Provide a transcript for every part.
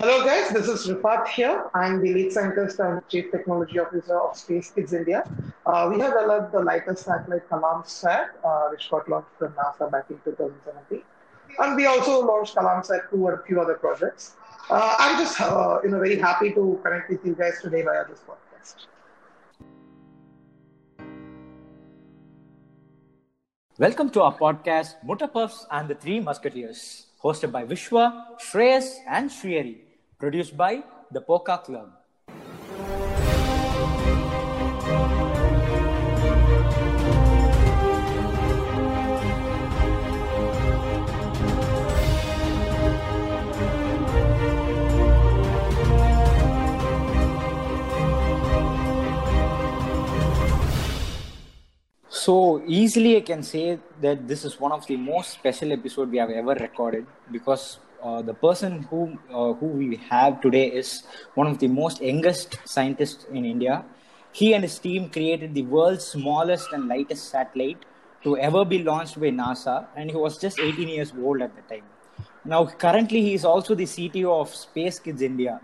Hello guys, this is Rifat here. I'm the lead scientist and chief technology officer of Space Kids India. Uh, we have developed the lightest satellite Kalamsat, uh, which got launched from NASA back in 2017. And we also launched Kalamsat 2 and a few other projects. Uh, I'm just uh, you know, very happy to connect with you guys today via this podcast. Welcome to our podcast, Mutapuffs and the Three Musketeers, hosted by Vishwa, Shreyas, and Srihari produced by the Poka Club. So easily, I can say that this is one of the most special episode we have ever recorded because uh, the person who uh, who we have today is one of the most youngest scientists in India. He and his team created the world's smallest and lightest satellite to ever be launched by NASA, and he was just 18 years old at the time. Now, currently, he is also the CTO of Space Kids India.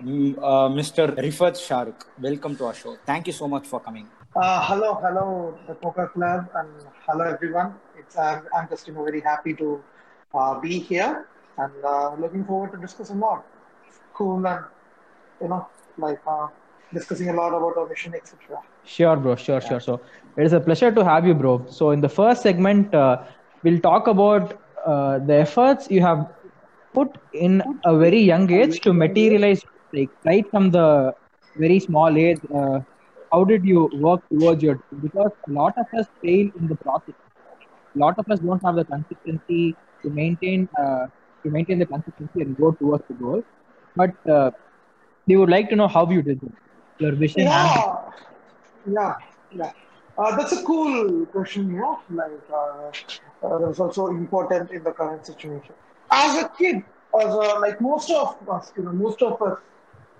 Uh, Mr. Rifat Sharook, welcome to our show. Thank you so much for coming. Uh, hello, hello, the Poker Club, and hello everyone. It's I'm, I'm just you know very happy to uh, be here and uh, looking forward to discussing more. Cool and you know like uh, discussing a lot about our mission, etc. Sure, bro. Sure, yeah. sure. So it is a pleasure to have you, bro. So in the first segment, uh, we'll talk about uh, the efforts you have put in a very young age to materialize, like right from the very small age. Uh, how did you work towards your? Because a lot of us fail in the process. A lot of us don't have the consistency to maintain uh, to maintain the consistency and go towards the goal. But uh, they would like to know how you did it, your vision. Yeah, and... yeah, yeah. Uh, that's a cool question, you know. Like uh, uh, that's also important in the current situation. As a kid, as a, like most of us, you know, most of us,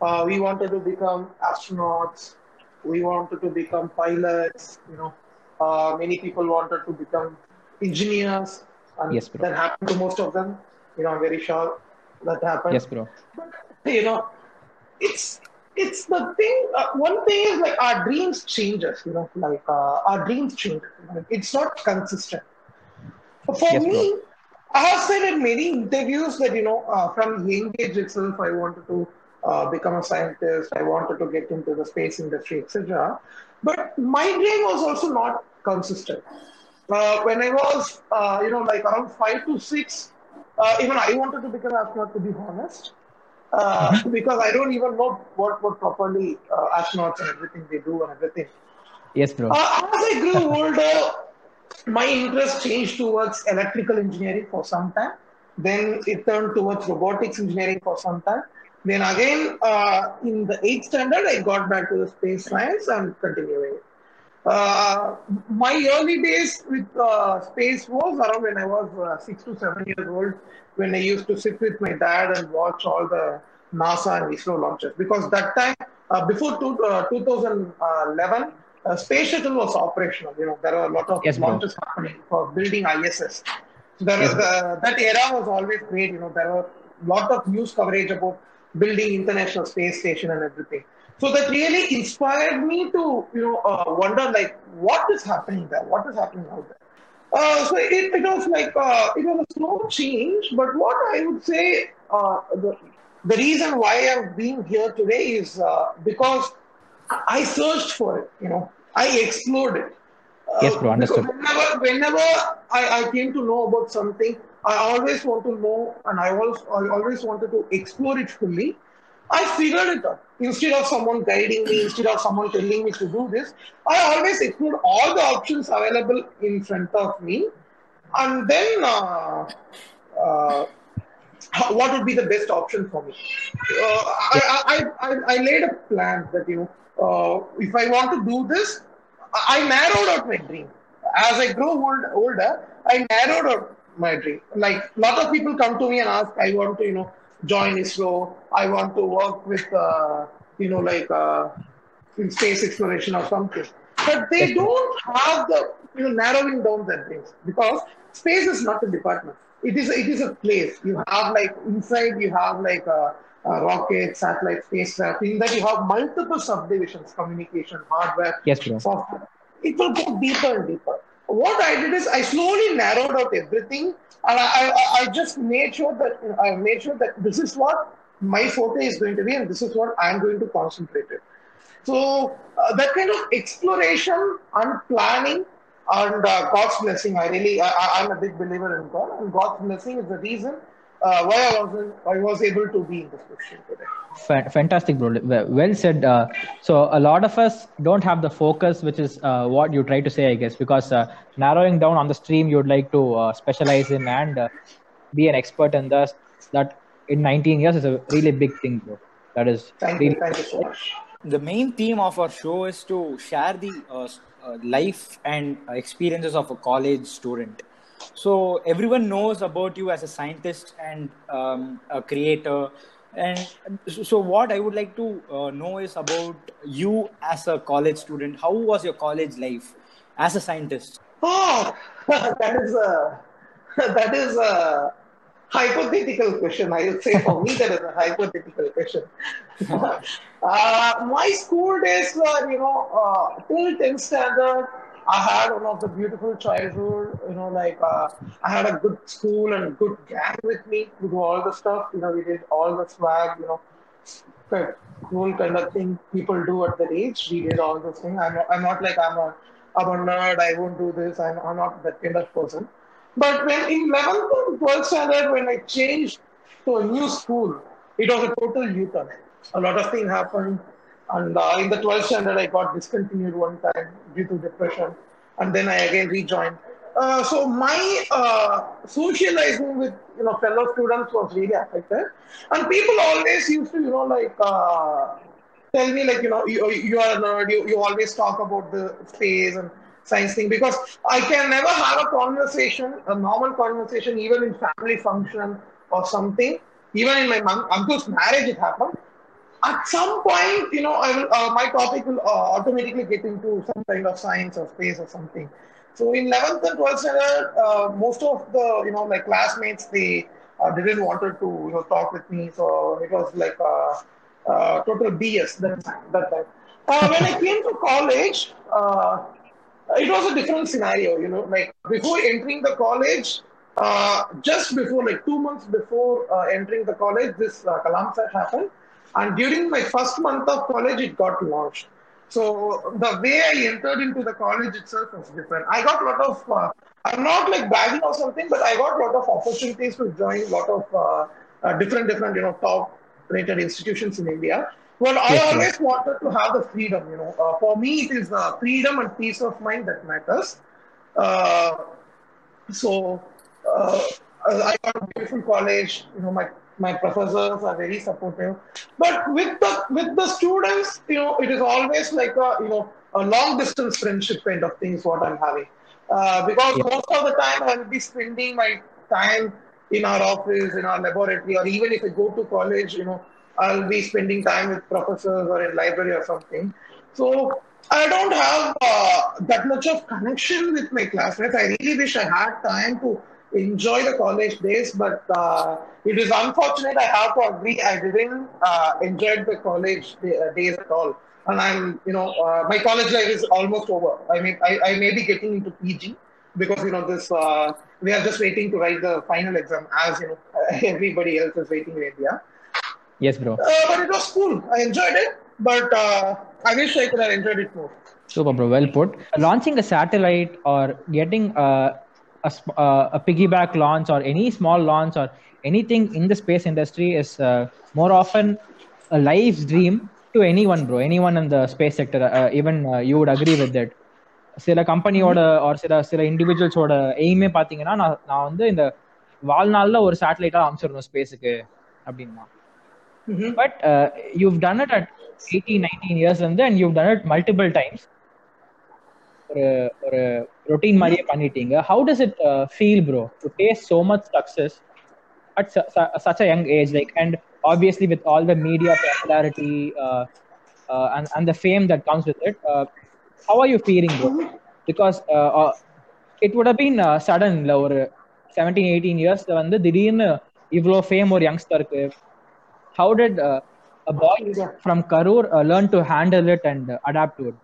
uh, we wanted to become astronauts. We wanted to become pilots. You know, uh, many people wanted to become engineers. And yes, bro. that happened to most of them. You know, I'm very sure that happened. Yes, bro. But, you know, it's it's the thing. Uh, one thing is like our dreams changes. You know, like uh, our dreams change. Like, it's not consistent. But for Yes, me, bro. I have said in many interviews that you know, uh, from young age itself, I wanted to uh, become a scientist. I wanted to get into the space industry, etc. But my dream was also not consistent. Uh, when I was, uh, you know, like around five to six, uh, even I wanted to become an astronaut, to be honest, uh, because I don't even know what what properly uh, astronauts and everything they do and everything. Yes, bro. Uh, as I grew older, my interest changed towards electrical engineering for some time. Then it turned towards robotics engineering for some time. Then again, uh, in the eighth standard, I got back to the space science and continuing. Uh, my early days with uh, space was around when I was uh, six to seven years old, when I used to sit with my dad and watch all the NASA and ISRO launches. Because that time, uh, before two, uh, 2011, uh, space shuttle was operational. You know, there were a lot of Yes, bro. launches happening for building ISS. So there Yes, was, uh, that era was always great. You know, there were a lot of news coverage about building international space station and everything. So that really inspired me to, you know, uh, wonder like what is happening there? What is happening out there? Uh, so it, it was like uh, it was a slow change, but what I would say uh, the the reason why I'm being here today is uh, because I searched for it. You know, I explored it. Uh, Yes, bro, understood. Whenever, whenever I, I came to know about something, I always want to know, and I always I always wanted to explore it fully. I figured it out. Instead of someone guiding me, instead of someone telling me to do this, I always explored all the options available in front of me, and then uh, uh, what would be the best option for me? Uh, I, I, I, I laid a plan that you know uh, if I want to do this, I narrowed out my dream. As I grow old, older, I narrowed out my dream. Like a lot of people come to me and ask, I want to you know join ISRO. I want to work with uh, you know like uh, in space exploration or something. But they don't have the you know narrowing down their dreams because space is not a department. it is it is a place. You have like inside you have like a, a rocket, satellite, spacecraft. In that you have multiple subdivisions: communication, hardware, Yes, software. It will go deeper and deeper. What I did is I slowly narrowed out everything, and I, I, I just made sure that I made sure that this is what my forte is going to be, and this is what I'm going to concentrate it. So uh, that kind of exploration and planning and uh, God's blessing, I really, I- I'm a big believer in God, and God's blessing is the reason uh, why I was I was able to be in this position today. Fantastic bro well well said uh, so a lot of us don't have the focus which is uh, what you try to say i guess because uh, narrowing down on the stream you'd like to uh, specialize in and uh, be an expert in this that in 19 years is a really big thing bro that is Thank really you, thank you so much. the main theme of our show is to share the life and uh, experiences of a college student so everyone knows about you as a scientist and um, a creator and so what i would like to uh, know is about you as a college student how was your college life as a scientist Oh, that is a that is a hypothetical question. I would say for me that is a hypothetical question. uh, my school days were, you know, uh, till 10th standard. I had one of the beautiful childhood, you know, like uh, I had a good school and good gang with me to do all the stuff. You know, we did all the swag, you know, cool kind of thing people do at that age. We did all those things. I'm I'm not like I'm a I'm a nerd. I won't do this. I'm, I'm not that kind of person. But when in 11th and 12th standard, when I changed to a new school, it was a total U-turn. A lot of things happened. And uh, in the 12th standard, I got discontinued one time due to depression. And then I again rejoined. Uh, so my uh, socializing with you know fellow students was really affected. And people always used to you know like uh, tell me like you know you, you are a nerd. You, you always talk about the space and science thing because I can never have a conversation, a normal conversation, even in family function or something. Even in my uncle's marriage, it happened. At some point, you know, will, uh, my topic will uh, automatically get into some kind of science or space or something. So in 11th and 12th standard, uh, most of the, you know, my classmates, they uh, didn't wanted to, you know, talk with me. So it was like uh, uh, total BS that time. That time. When I came to college, it was a different scenario, you know, like before entering the college, just before, like two months before entering the college, this uh, happened. And during my first month of college, it got launched. So the way I entered into the college itself was different. I got a lot of, uh, I'm not like bragging or something, but I got a lot of opportunities to join a lot of uh, uh, different, different, you know, top rated institutions in India. Well, I Yes, always wanted to have the freedom, you know. Uh, for me, it is uh, freedom and peace of mind that matters. Uh, so uh, I got a beautiful college. You know, my my professors are very supportive. But with the with the students, you know, it is always like a you know a long distance friendship kind of thing is what I'm having. Uh, because Yeah. most of the time I'll be spending my time in our office, in our laboratory, or even if I go to college, you know, I'll be spending time with professors or in library or something. So I don't have uh, that much of connection with my classmates. I really wish I had time to enjoy the college days, but uh, it is unfortunate. I have to agree. I didn't uh, enjoy the college uh, days at all, and I'm, you know, uh, my college life is almost over. I mean, I, I may be getting into PG because you know this. Uh, we are just waiting to write the final exam, as you know, everybody else is waiting in India. yes bro Uh, but it was cool. I enjoyed it, but uh, I wish I could have enjoyed it more. Super, bro. Well put. Launching a satellite or getting a, a, sm- uh, a piggyback launch or any small launch or anything in the space industry is uh, more often a life's dream to anyone, bro. Anyone in the space sector. Uh, even uh, you would agree with that. சில கம்பெனியோட ஒரு சில சில இண்டிவிஜுவல்ஸோட எய்மே பாத்தீங்கன்னா நான் நான் வந்து இந்த வாழ்நாள்ல ஒரு சேட்டலைட்டா அமைச்சிடணும் ஸ்பேஸுக்கு அப்படின்னா Mhm. but uh, you've done it at 18 19 years வந்து and you've done it multiple times bro to taste so much success at su- su- such a young age like and obviously with all the media popularity uh, uh, and, and the fame that comes with it uh, how are you feeling bro because uh, uh, it would have been uh, sudden இல்ல ஒரு seventeen eighteen இயர்ஸ்ல வந்து திடீர்னு இவ்வளோ fame ஒரு யங்ஸ்டருக்கு how dead a boy from Karur uh, learn to handle it and uh, adapt to it?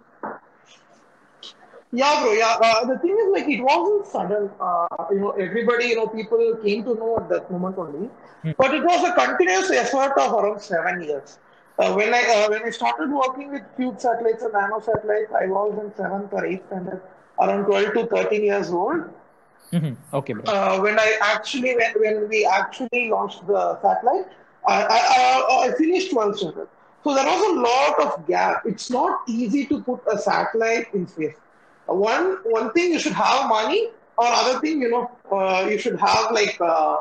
Yeah, bro. Yeah, uh, the thing is, like, it wasn't sudden. Uh, you know, everybody, you know, people came to know at that moment only. But it was a continuous effort of around seven years. Uh, when I uh, when I started working with cube satellites and nano satellites, I was in seventh or eighth standard, around 12 to 13 years old. Mhm. Okay, bro. Uh, when I actually when, when we actually launched the satellite, I, I, I, I finished 12th standard. So there was a lot of gap. It's not easy to put a satellite in space. One one thing you should have money, or other thing you know uh, you should have like uh,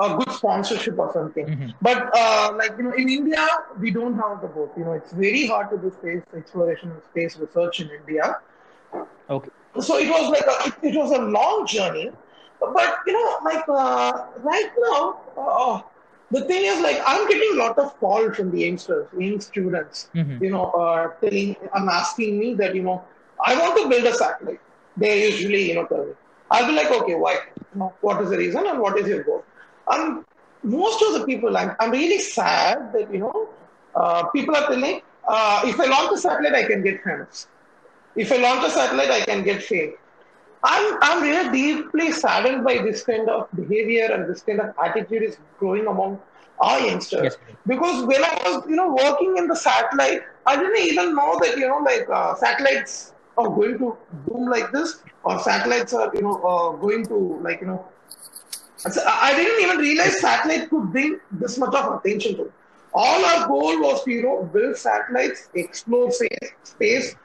a good sponsorship or something. Mhm. But uh, like you know in India we don't have the both. You know it's very hard to do space exploration and space research in India Okay. so it was like a, it, it was a long journey but you know like uh, right now uh, the thing is like i'm getting a lot of calls from the youngsters young students Mhm. you know uh, telling i'm asking me that you know i want to build a satellite they usually you know tell me i'll be like okay why what is the reason and what is your goal and most of the people i'm, I'm really sad that you know uh, people are telling uh, if i launch a satellite i can get famous if I launch a satellite, I can get fame. I'm, I'm really deeply saddened by this kind of behavior and this kind of attitude is growing among our youngsters. Yes. Because when I was, you know, working in the satellite, I didn't even know that, you know, like uh, satellites are going to boom like this, or satellites are, you know, uh, going to like, you know, so I I didn't even realize satellite could bring this much of attention to. it. All our goal was to, you know, build satellites, explore space, space,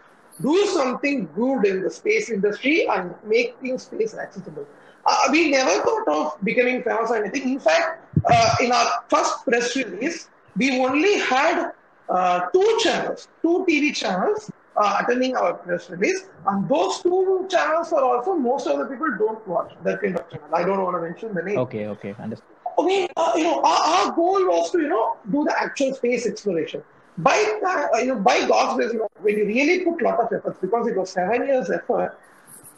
do something good in the space industry and making space accessible. Uh, we never thought of becoming famous or anything. In fact, uh, in our first press release, we only had uh, two channels, two TV channels uh, attending our press release, and those two channels are also most of the people don't watch that kind of channel. I don't want to mention the name Okay, okay. Understood. we, uh, you know, our, our goal was to, you know, do the actual space exploration. By, uh, you know, by God's grace, you know, when you really put lot of efforts, because it was seven years effort,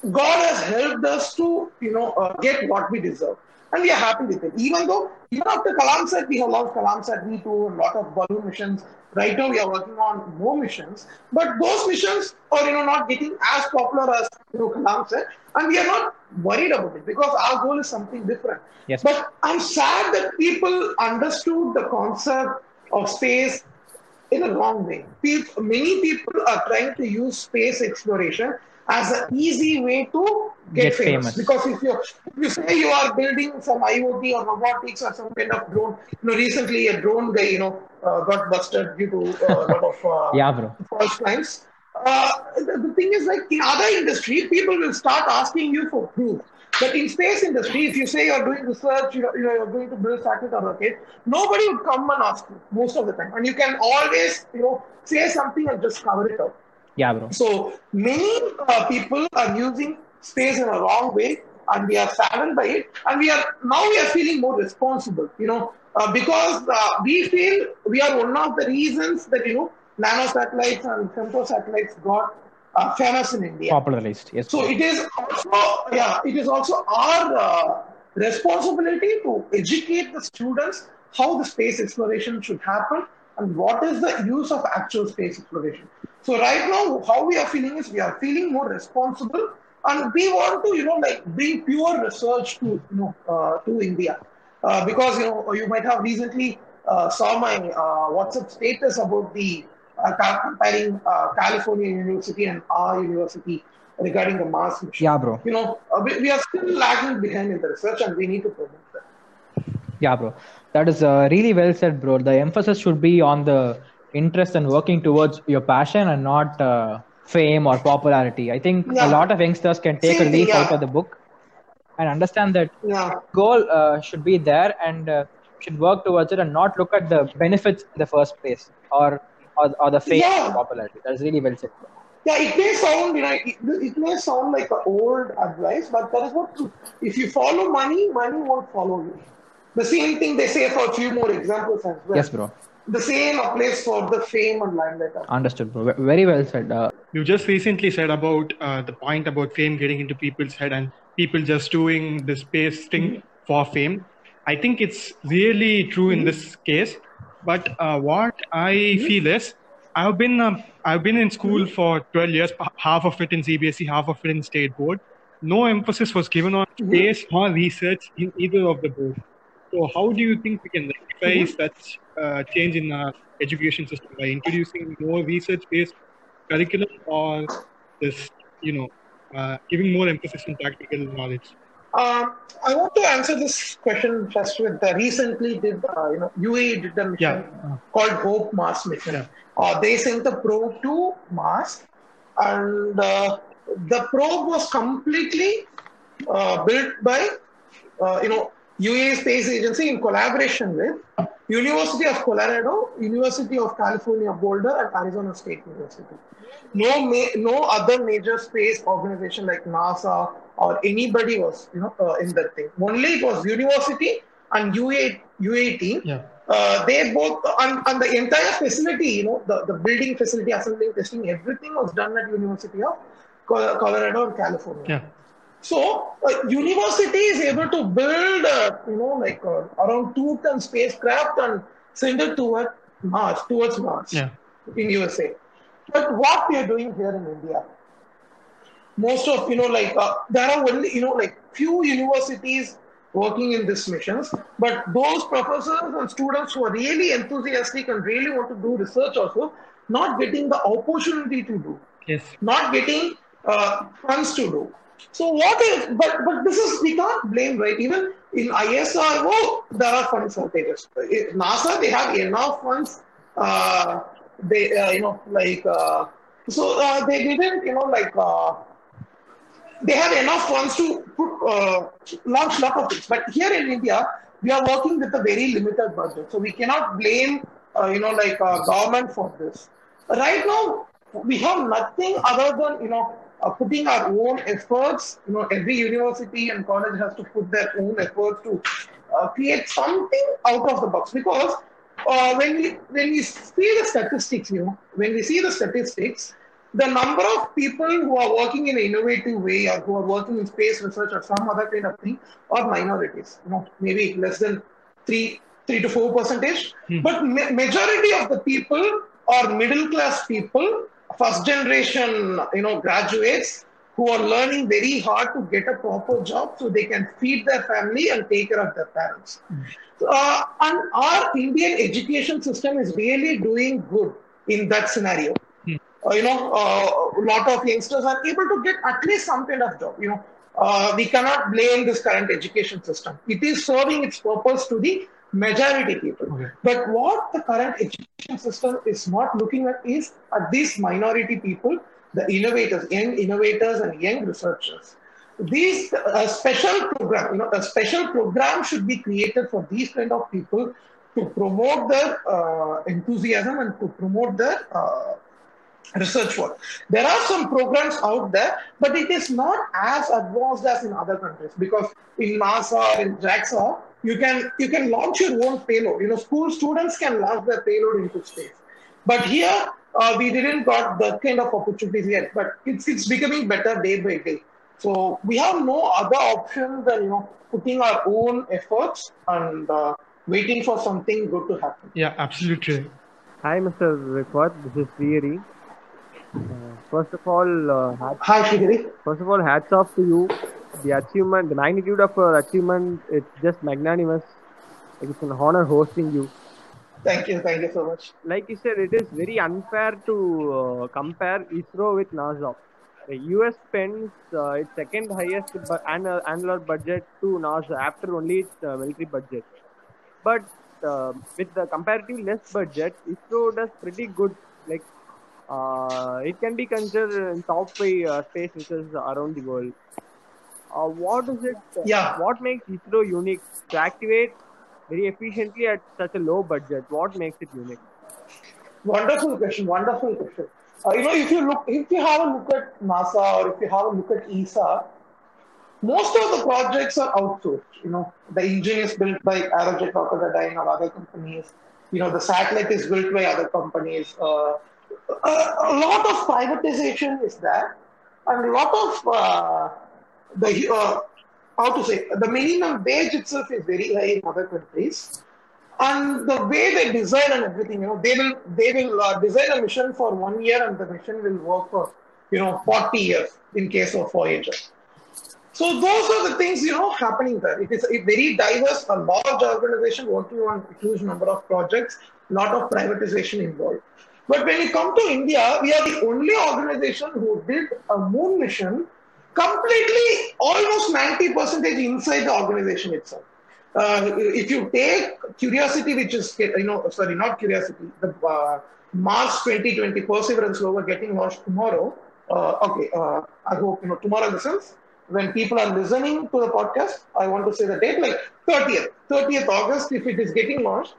God has helped us to, you know, uh, get what we deserve. And we are happy with it. Even though, even after Kalamsat, we have launched Kalamsat V2 and a lot of balloon missions. Right now, we are working on more missions. But those missions are, you know, not getting as popular as, you know, Kalamsat. And we are not worried about it because our goal is something different. Yes. But I'm sad that people understood the concept of space in a wrong way. People, many people are trying to use space exploration as an easy way to get, Get famous. famous. Because if you if you say you are building some IoT or robotics or some kind of drone, you know, recently a drone guy, you know, uh, got busted due to uh, a lot of uh, Yeah, bro. false claims. Uh, the, the thing is, like in other industry, people will start asking you for proof. But in space industry, if you say you're doing research, you know, you know you're going to build satellite or rocket, nobody would come and ask you most of the time, and you can always, you know, say something and just cover it up. Yeah, bro. So many uh, people are using space in a wrong way, and we are saddened by it. And we are now we are feeling more responsible, you know, uh, because uh, we feel we are one of the reasons that you know nano satellites and femto satellites got uh, famous in India. Popularized. Yes. So it is also yeah, it is also our uh, responsibility to educate the students how the space exploration should happen and what is the use of actual space exploration. So right now, how we are feeling is we are feeling more responsible, and we want to you know like bring pure research to you know uh, to India uh, because you know you might have recently uh, saw my uh, WhatsApp status about the uh, comparing uh, California University and our university regarding the Mars mission. Yeah, bro. You know, uh, we, we are still lagging behind in the research, and we need to promote. Yeah, bro. That is uh, really well said, bro. The emphasis should be on the interest and working towards your passion and not uh, fame or popularity. I think Yeah. a lot of youngsters can take Same a leaf out of the book and understand that Yeah, goal uh, should be there and uh, should work towards it and not look at the benefits in the first place or or, or the fame Yeah. or popularity. That's really well said. bro. yeah. It may sound, you know, it, it may sound like an old advice, but that is true. If you follow money, money won't follow you. The same thing they say for a few more examples as well. Yes, bro. The same applies for the fame and limelight. Understood, bro. Very well said. Uh, You just recently said about uh, the point about fame getting into people's head, and people just doing this space thing for fame. I think it's really true in this case. But uh, what I feel is, I've been um, I've been in school for 12 years, half of it in CBSE, half of it in state board. No emphasis was given on space or research in either of the both. So how do you think we can rectify such uh, change in our education system by introducing more research-based curriculum or just you know uh, giving more emphasis on practical knowledge? Um, I want to answer this question just with the recently did uh, you know UAE did a mission Yeah. called Hope Mars mission. Yeah. Uh, they sent the probe to Mars, and uh, the probe was completely uh, built by uh, you know UAE Space Agency in collaboration with University of Colorado, University of California Boulder, and Arizona State University. No, ma- no other major space organization like NASA or anybody was you know uh, in that thing. Only it was university and UA UAT. Yeah. Uh, they both and, and the entire facility, you know, the, the building facility, assembling, testing, everything was done at University of Colorado and California. Yeah. So, uh, university is able to build, uh, you know, like uh, around two ton spacecraft and send it toward Mars, towards Mars Yeah. in USA. But what we are doing here in India, most of you know, like uh, there are only you know, like few universities working in these missions, but those professors and students who are really enthusiastic and really want to do research also, not getting the opportunity to do Yes. not getting uh, funds to do. So what is, but, but this is, we can't blame, right? Even in ISRO, there are fund shortages. In NASA, they have enough funds. Uh, they, uh, you know, like, uh, so uh, they didn't, you know, like, uh, they have enough funds to put, uh, launch lot of things. But here in India, we are working with a very limited budget. So we cannot blame, you know, like government for this. Right now, we have nothing other than, you know, uh, putting our own efforts. You know, every university and college has to put their own efforts to uh, create something out of the box. Because uh, when we when we see the statistics, you know, when we see the statistics, the number of people who are working in an innovative way or who are working in space research or some other kind of thing are minorities. You know, maybe less than three three to four percentage. But ma- majority of the people are middle class people, first generation, you know, graduates who are learning very hard to get a proper job so they can feed their family and take care of their parents. Uh, and our Indian education system is really doing good in that scenario. Uh, you know, uh, a lot of youngsters are able to get at least some kind of job. You know, uh, we cannot blame this current education system. It is serving its purpose to the majority people. But what the current education system is not looking at is at these minority people, the innovators, young innovators and young researchers. These a special program, you know, a special program should be created for these kind of people to promote their uh, enthusiasm and to promote their uh, research work. There are some programs out there, but it is not as advanced as in other countries because in NASA in JAXA, you can you can launch your own payload. You know, school students can launch their payload into space. But here uh, we didn't got that kind of opportunities yet. But it's it's becoming better day by day. So we have no other option than you know putting our own efforts and uh, waiting for something good to happen. Yeah, absolutely. Hi, Mr. Rifat. This is Srihari. Uh, first of all, uh, hats, Hi, Srihari. first of all, hats off to you. The achievement, the magnitude of your achievement, it's just magnanimous. Like it's an honor hosting you. Thank you, thank you so much. Like you said, it is very unfair to uh, compare ISRO with NASA. The US spends uh, its second highest bu- annual, annual budget to NASA after only its uh, military budget. But uh, with the comparatively less budget, ISRO does pretty good. Like uh, it can be considered in top five uh, space missions around the world. Uh, what is it? Yeah. What makes ISRO unique to activate very efficiently at such a low budget? What makes it unique? Wonderful question. Wonderful question. Uh, you know, if you look, if you have a look at NASA or if you have a look at ESA, most of the projects are outsourced. You know, the engine is built by Aerojet Rocketdyne or other companies. You know, the satellite is built by other companies. Uh, a, a lot of privatization is there, and a lot of uh, the uh, how to say the minimum wage itself is very high in other countries, and the way they design and everything, you know, they will they will uh, design a mission for one year and the mission will work for you know 40 years in case of Voyager. So those are the things you know happening there. It is a very diverse, a large organization working on a huge number of projects, lot of privatization involved. But when you come to India, we are the only organization who did a moon mission completely, almost 90 percentage inside the organization itself. Uh, if you take Curiosity, which is, you know, sorry, not Curiosity, the uh, Mars 2020 Perseverance rover getting launched tomorrow. Uh, okay, uh, I hope, you know, tomorrow in when people are listening to the podcast, I want to say the date, like 30th, 30th August, if it is getting launched,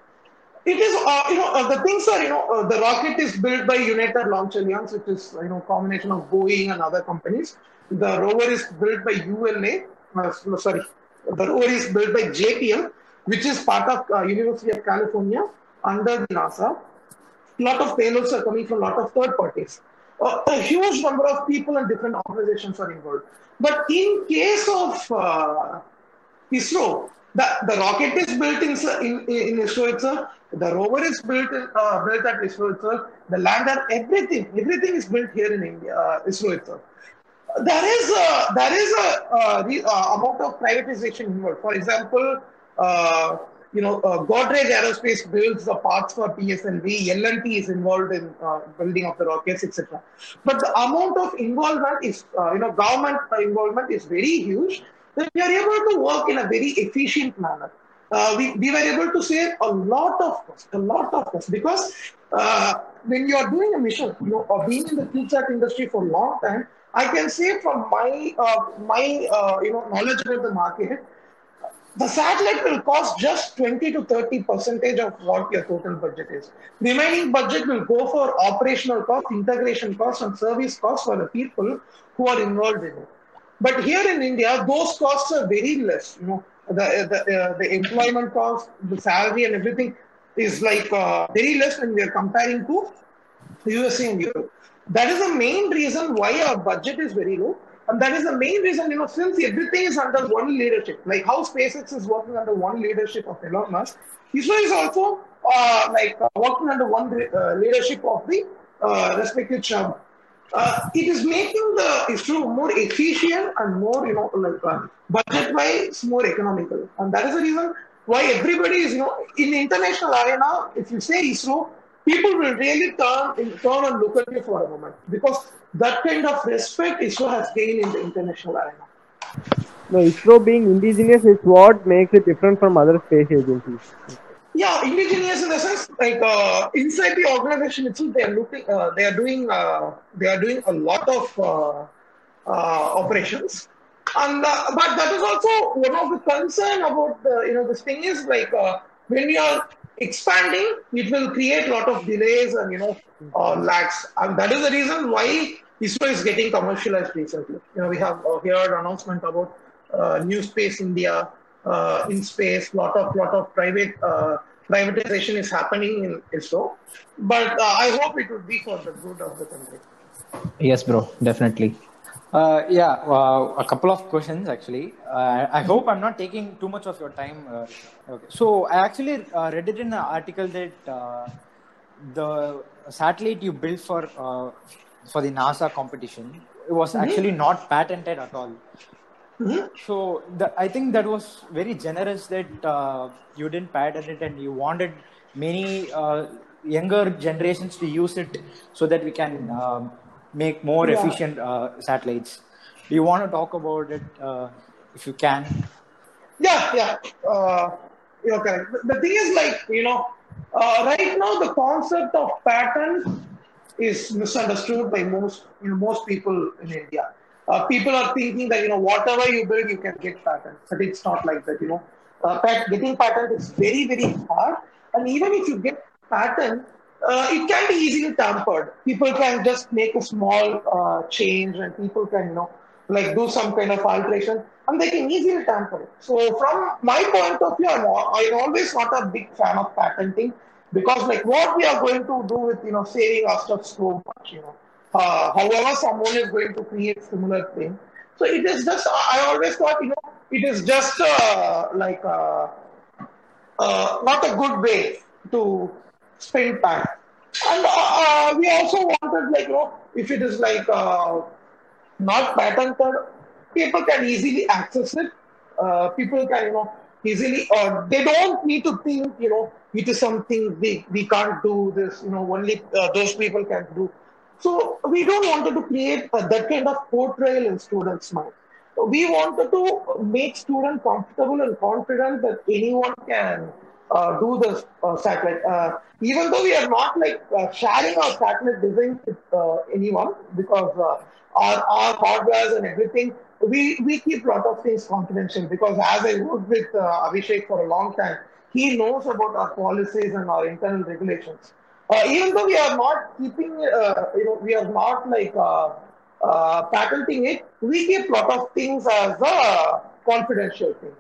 it is, uh, you know, uh, the things are, you know, the rocket is built by United Launch Alliance, which is, you know, combination of Boeing and other companies. The rover is built by ULA, uh, sorry, the rover is built by JPL, which is part of uh, University of California under NASA. A lot of payloads are coming from a lot of third parties. Uh, a huge number of people and different organizations are involved. But in case of uh, ISRO, the, the rocket is built in, in, in ISRO itself, the rover is built, in, uh, built at ISRO itself, the lander, everything, everything is built here in India, uh, ISRO itself. There is a, there is a, uh, uh, amount of privatization involved. For example, uh, you know, uh, Godrej Aerospace builds the parts for PSLV, L&T is involved in building of the rockets, etc. But the amount of involvement is, you know, government involvement is very huge. That we are able to work in a very efficient manner. We, we were able to save a lot of cost, a lot of cost, because when you are doing a mission, you know, or being in the CubeSat industry for a long time, I can say from my uh, my you know knowledge about the market, the satellite will cost just 20 to 30 percentage of what your total budget is. Remaining budget will go for operational cost, integration cost, and service cost for the people who are involved in it. But here in India, those costs are very less. You know, the the, uh, the employment cost, the salary, and everything is like uh, very less when we are comparing to USA and Europe. That is the main reason why our budget is very low. And that is the main reason, you know, since everything is under one leadership, like how SpaceX is working under one leadership of Elon Musk, ISRO is also uh, like uh, working under one uh, leadership of the uh, respective chairman. Uh, it is making the ISRO more efficient and more, you know, like uh, budget-wise, more economical. And that is the reason why everybody is, you know, in the international arena, if you say ISRO, people will really turn, turn and look at you for a moment because that kind of respect ISRO has gained in the international arena. No, ISRO being indigenous is what makes it different from other space agencies. Yeah, indigenous in the sense like uh, inside the organization itself, they are looking, uh, they are doing, uh, they are doing a lot of uh, uh, operations, and uh, but that is also one of the concern about the, you know this thing is like when you are expanding, it will create a lot of delays and you know uh, lags, and that is the reason why ISRO is getting commercialized recently. You know, we have uh, heard announcement about uh, New Space India, uh, IN-SPACe, lot of lot of private uh, privatization is happening in ISRO, but uh, I hope it would be for the good of the country. Yes, bro, definitely. Uh, yeah, uh, a couple of questions actually. Uh, I hope I'm not taking too much of your time. Uh, okay. So I actually uh, read it in an article that uh, the satellite you built for for the NASA competition it was Mm-hmm. actually not patented at all. Mhm. So the, I think that was very generous that uh, you didn't patent it and you wanted many uh, younger generations to use it so that we can um, make more Yeah. efficient uh, satellites. Do you want to talk about it uh, if you can? Yeah, yeah. Uh, you're correct. The, thing is, like, you know, uh, right now the concept of patent is misunderstood by most, you know, most people in India. Uh, people are thinking that, you know, whatever you build, you can get patent. But it's not like that, you know. Uh, pat- getting patent is very, very hard. And even if you get patent, uh, it can be easily tampered. People can just make a small uh, change and people can, you know, like do some kind of alteration and they can easily tamper. So from my point of view, I'm, I'm always not a big fan of patenting because like what we are going to do with, you know, saving our stuff so much, you know. Uh, however, someone is going to create similar thing. So it is just, I always thought, you know, it is just uh, like uh, uh, not a good way to spend time. And uh, uh, we also wanted, like, you know, if it is like uh, not patented, people can easily access it. Uh, people can, you know, easily, or they don't need to think, you know, it is something we, we can't do this, you know, only uh, those people can do. So we don't wanted to create uh, that kind of portrayal in students' mind. We wanted to make students comfortable and confident that anyone can uh, do this uh, satellite. Uh, even though we are not like uh, sharing our satellite designs with uh, anyone because uh, our, our hardware and everything, we, we keep a lot of things confidential because as I worked with Abhishek for a long time, he knows about our policies and our internal regulations. even though we are not keeping, you know, we are not like patenting it, we keep a lot of things as a confidential thing.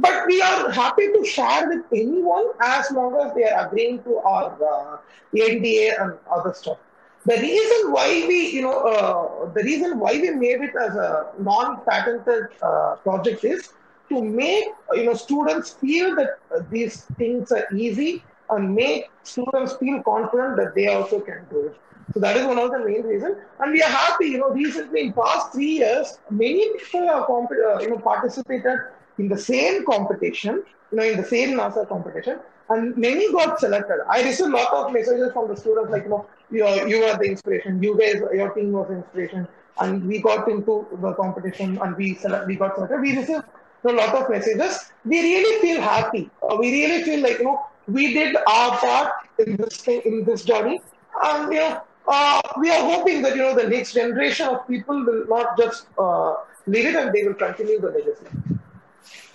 But we are happy to share with anyone as long as they are agreeing to our uh, NDA and other stuff. The reason why we, you know, uh, the reason why we made it as a non-patented uh, project is to make, you know, students feel that uh, these things are easy and make students feel confident that they also can do it. So that is one of the main reasons. And we are happy, you know, recently in past three years, many people have, uh, you know, participated in the same competition, you know, in the same NASA competition, and many got selected. I received a lot of messages from the students like, you know, you are, you are the inspiration, you guys, your team was the inspiration, and we got into the competition and we select, we got selected. We received a lot of messages. We really feel happy. Uh, we really feel like, you know, we did our part in this in this journey, and you know, uh, we are hoping that you know the next generation of people will not just uh, leave it and they will continue the legacy.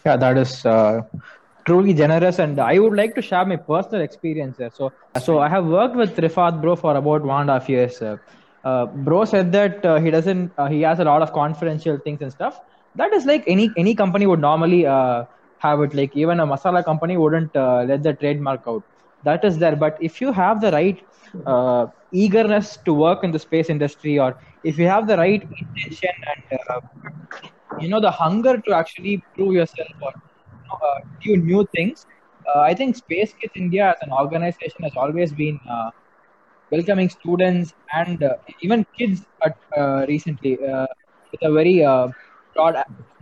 Yeah, that is uh, truly generous, and I would like to share my personal experience there. So, so I have worked with Rifat Bro for about one and a half years. Uh, bro said that uh, he doesn't, uh, he has a lot of confidential things and stuff. That is like any any company would normally uh, have it. Like even a masala company wouldn't uh, let the trademark out. That is there. But if you have the right eagerness to work in the space industry, or if you have the right intention and you know the hunger to actually prove yourself or you know, uh, do new things, uh, I think Space Kids India as an organization has always been uh, welcoming students and uh, even kids at, recently with a very broad,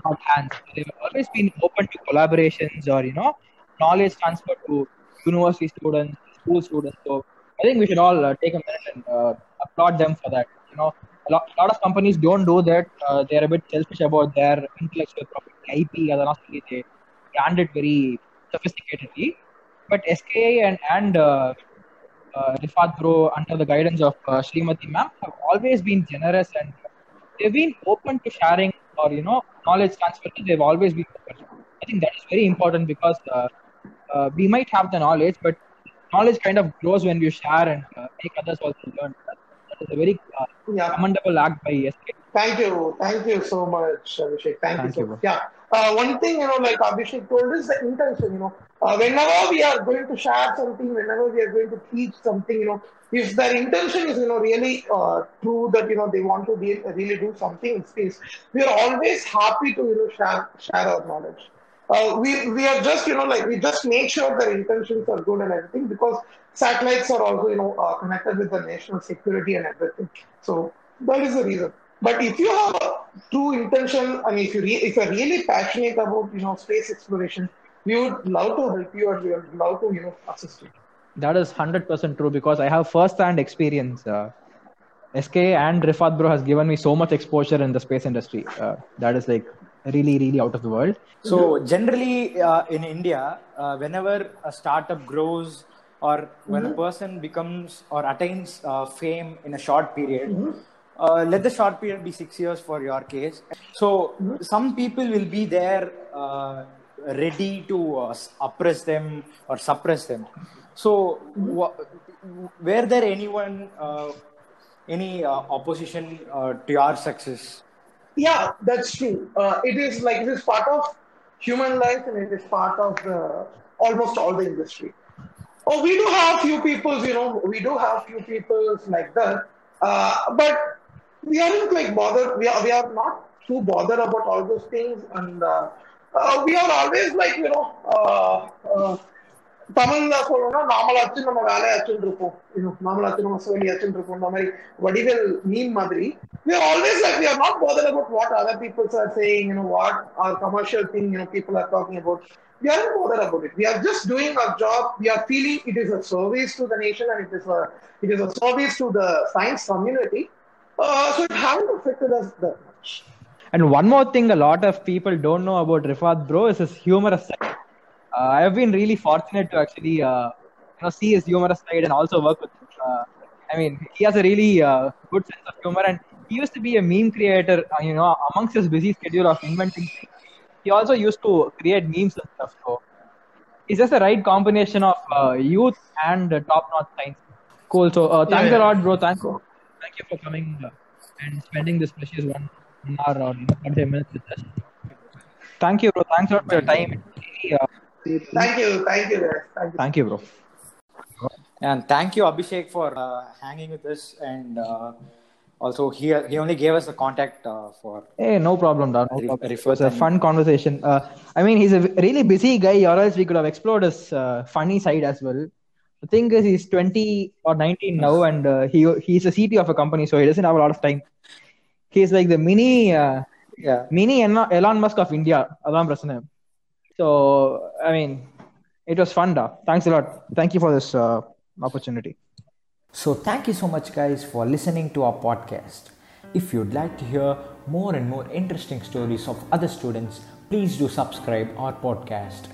broad hands. They've always been open to collaborations or you know knowledge transfer to university students, school students. So I think we should all uh, take a minute and uh, applaud them for that. You know, a lot, lot of companies don't do that. Uh, they're a bit selfish about their intellectual property, IP. They brand it very sophisticatedly. But SKI and and uh, uh, Rifat Bro, under the guidance of uh, Srimati Ma'am, have always been generous and they've been open to sharing or you know knowledge transfer. They've always been open. I think that is very important because uh, uh, we might have the knowledge, but knowledge kind of grows when we share and uh, make others also learn. That is a very uh, yeah. commendable act by SK. Thank you. Thank you so much, Abhishek. Thank, Thank you. you So yeah. Uh, one thing, you know, like Abhishek told is the intention, you know. Uh, whenever we are going to share something, whenever we are going to teach something, you know, if their intention is, you know, really uh, true that, you know, they want to be, really do something in space, we are always happy to, you know, share, share our knowledge uh, we we are just you know like we just make sure their intentions are good and everything because satellites are also you know uh, connected with the national security and everything. So that is the reason. But if you have a true intention, I mean, if you re- if you're really passionate about you know space exploration, we would love to help you and we would love to you know assist you. That is hundred percent true because I have first-hand experience. Uh, SK and Rifat Bro has given me so much exposure in the space industry. Uh, that is like really really out of the world so generally uh, in india uh, whenever a startup grows or when mm-hmm. a person becomes or attains uh, fame in a short period mm-hmm. Uh, let the short period be six years for your case so mm-hmm. some people will be there uh, ready to uh, oppress them or suppress them so mm-hmm. were there anyone any opposition to your success yeah, that's true. Uh, it is like it is part of human life and it is part of the, almost all the industry. Oh, we do have few people, you know, we do have few people like that, uh, but we aren't like bothered. We are we are not too bothered about all those things, and uh, uh, we are always like you know. Uh, uh, தமிழ்ல சொல்லணும்னா நாமளாச்சும் நம்ம வேலையாச்சும் இருப்போம் நாமளாச்சும் நம்ம சோழியாச்சும் இருப்போம் இந்த மாதிரி வடிவேல் மீன் மாதிரி we are always like we are not bothered about what other people are saying you know what our commercial thing you know people are talking about we aren't bothered about it we are just doing our job we are feeling it is a service to the nation and it is a it is a service to the science community uh, so it hasn't affected us that much And one more thing, a lot of people don't know about Rifat, bro, is his humorous side. Uh, I have been really fortunate to actually, uh, you know, see his humorous side and also work with. Him. Uh, I mean, he has a really uh, good sense of humor, and he used to be a meme creator. Uh, you know, amongst his busy schedule of inventing things, he also used to create memes and stuff. So, it's just the right combination of uh, youth and uh, top-notch science. Cool. So, uh, thanks Yeah, a lot, bro. Thank you. Thank you for coming uh, and spending this precious one one hour or 45 minutes with us. Thank you, bro. Thanks a lot for your time. Uh, thank you thank you guys thank you thank you, bro. And thank you, Abhishek, for uh, hanging with us. And uh, also, he, he only gave us the contact uh, for. Hey, no problem, dog. No Re- problem. It refer was a them. fun conversation. Uh, I mean, he's a really busy guy, or else we could have explored his uh, funny side as well. The thing is, he's 20 or 19 now, and uh, he he's a CTO of a company, so he doesn't have a lot of time. He's like the mini uh, Yeah. mini Elon Elon Musk of India. அதான் பிரச்சனை. so, I mean, it was fun, da. Thanks a lot. Thank you for this uh, opportunity. So, thank you so much, guys, for listening to our podcast. If you'd like to hear more and more interesting stories of other students, please do subscribe our podcast.